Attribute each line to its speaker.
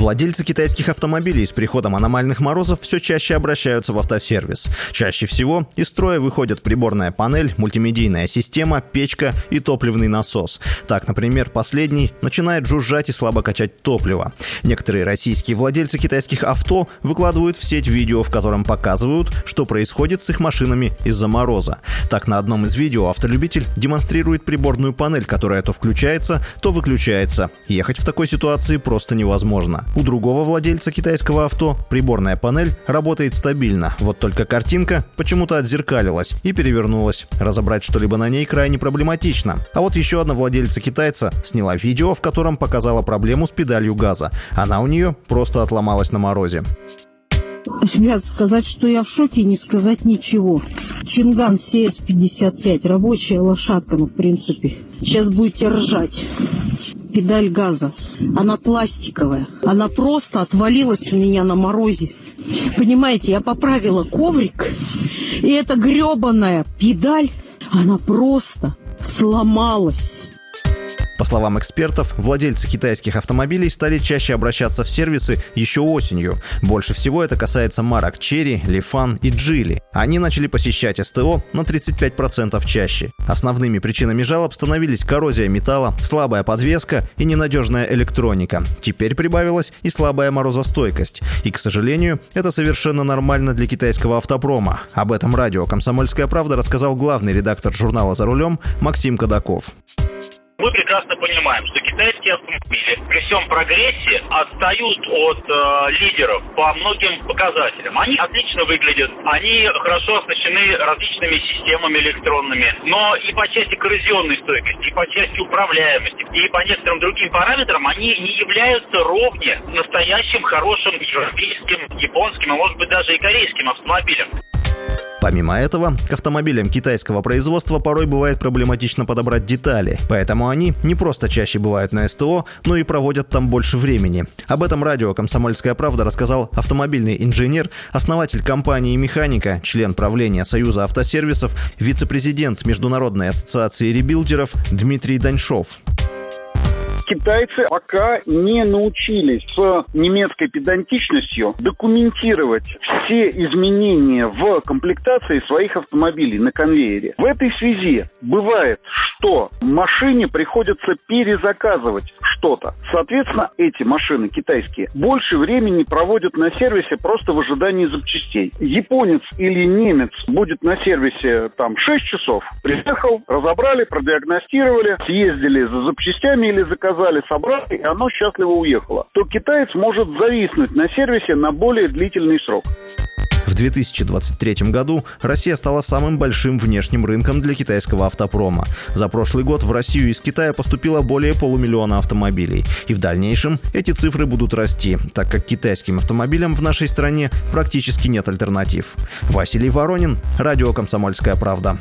Speaker 1: Владельцы китайских автомобилей с приходом аномальных морозов все чаще обращаются в автосервис. Чаще всего из строя выходят приборная панель, мультимедийная система, печка и топливный насос. Так, например, последний начинает жужжать и слабо качать топливо. Некоторые российские владельцы китайских авто выкладывают в сеть видео, в котором показывают, что происходит с их машинами из-за мороза. Так, на одном из видео автолюбитель демонстрирует приборную панель, которая то включается, то выключается. Ехать в такой ситуации просто невозможно. У другого владельца китайского авто приборная панель работает стабильно, вот только картинка почему-то отзеркалилась и перевернулась. Разобрать что-либо на ней крайне проблематично. А вот еще одна владельца китайца сняла видео, в котором показала проблему с педалью газа. Она у нее просто отломалась на морозе.
Speaker 2: Ребят, сказать, что я в шоке, не сказать ничего. Чинган CS-55, рабочая лошадка, ну, в принципе. Сейчас будете ржать педаль газа. Она пластиковая. Она просто отвалилась у меня на морозе. Понимаете, я поправила коврик, и эта гребаная педаль, она просто сломалась.
Speaker 1: По словам экспертов, владельцы китайских автомобилей стали чаще обращаться в сервисы еще осенью. Больше всего это касается марок Cherry, Lifan и Geely. Они начали посещать СТО на 35% чаще. Основными причинами жалоб становились коррозия металла, слабая подвеска и ненадежная электроника. Теперь прибавилась и слабая морозостойкость. И, к сожалению, это совершенно нормально для китайского автопрома. Об этом радио «Комсомольская правда» рассказал главный редактор журнала «За рулем» Максим Кадаков.
Speaker 3: Мы прекрасно понимаем, что китайские автомобили при всем прогрессе отстают от э, лидеров по многим показателям. Они отлично выглядят, они хорошо оснащены различными системами электронными, но и по части коррозионной стойкости, и по части управляемости, и по некоторым другим параметрам они не являются ровне настоящим хорошим европейским, японским, а может быть даже и корейским автомобилем.
Speaker 1: Помимо этого, к автомобилям китайского производства порой бывает проблематично подобрать детали, поэтому они не просто чаще бывают на СТО, но и проводят там больше времени. Об этом радио «Комсомольская правда» рассказал автомобильный инженер, основатель компании «Механика», член правления Союза автосервисов, вице-президент Международной ассоциации ребилдеров Дмитрий Даньшов
Speaker 4: китайцы пока не научились с немецкой педантичностью документировать все изменения в комплектации своих автомобилей на конвейере. В этой связи бывает, что машине приходится перезаказывать что-то. Соответственно, эти машины китайские больше времени проводят на сервисе просто в ожидании запчастей. Японец или немец будет на сервисе там 6 часов, приехал, разобрали, продиагностировали, съездили за запчастями или заказали, собрали, и оно счастливо уехало. То китаец может зависнуть на сервисе на более длительный срок.
Speaker 1: В 2023 году Россия стала самым большим внешним рынком для китайского автопрома. За прошлый год в Россию из Китая поступило более полумиллиона автомобилей. И в дальнейшем эти цифры будут расти, так как китайским автомобилям в нашей стране практически нет альтернатив. Василий Воронин, Радио «Комсомольская правда».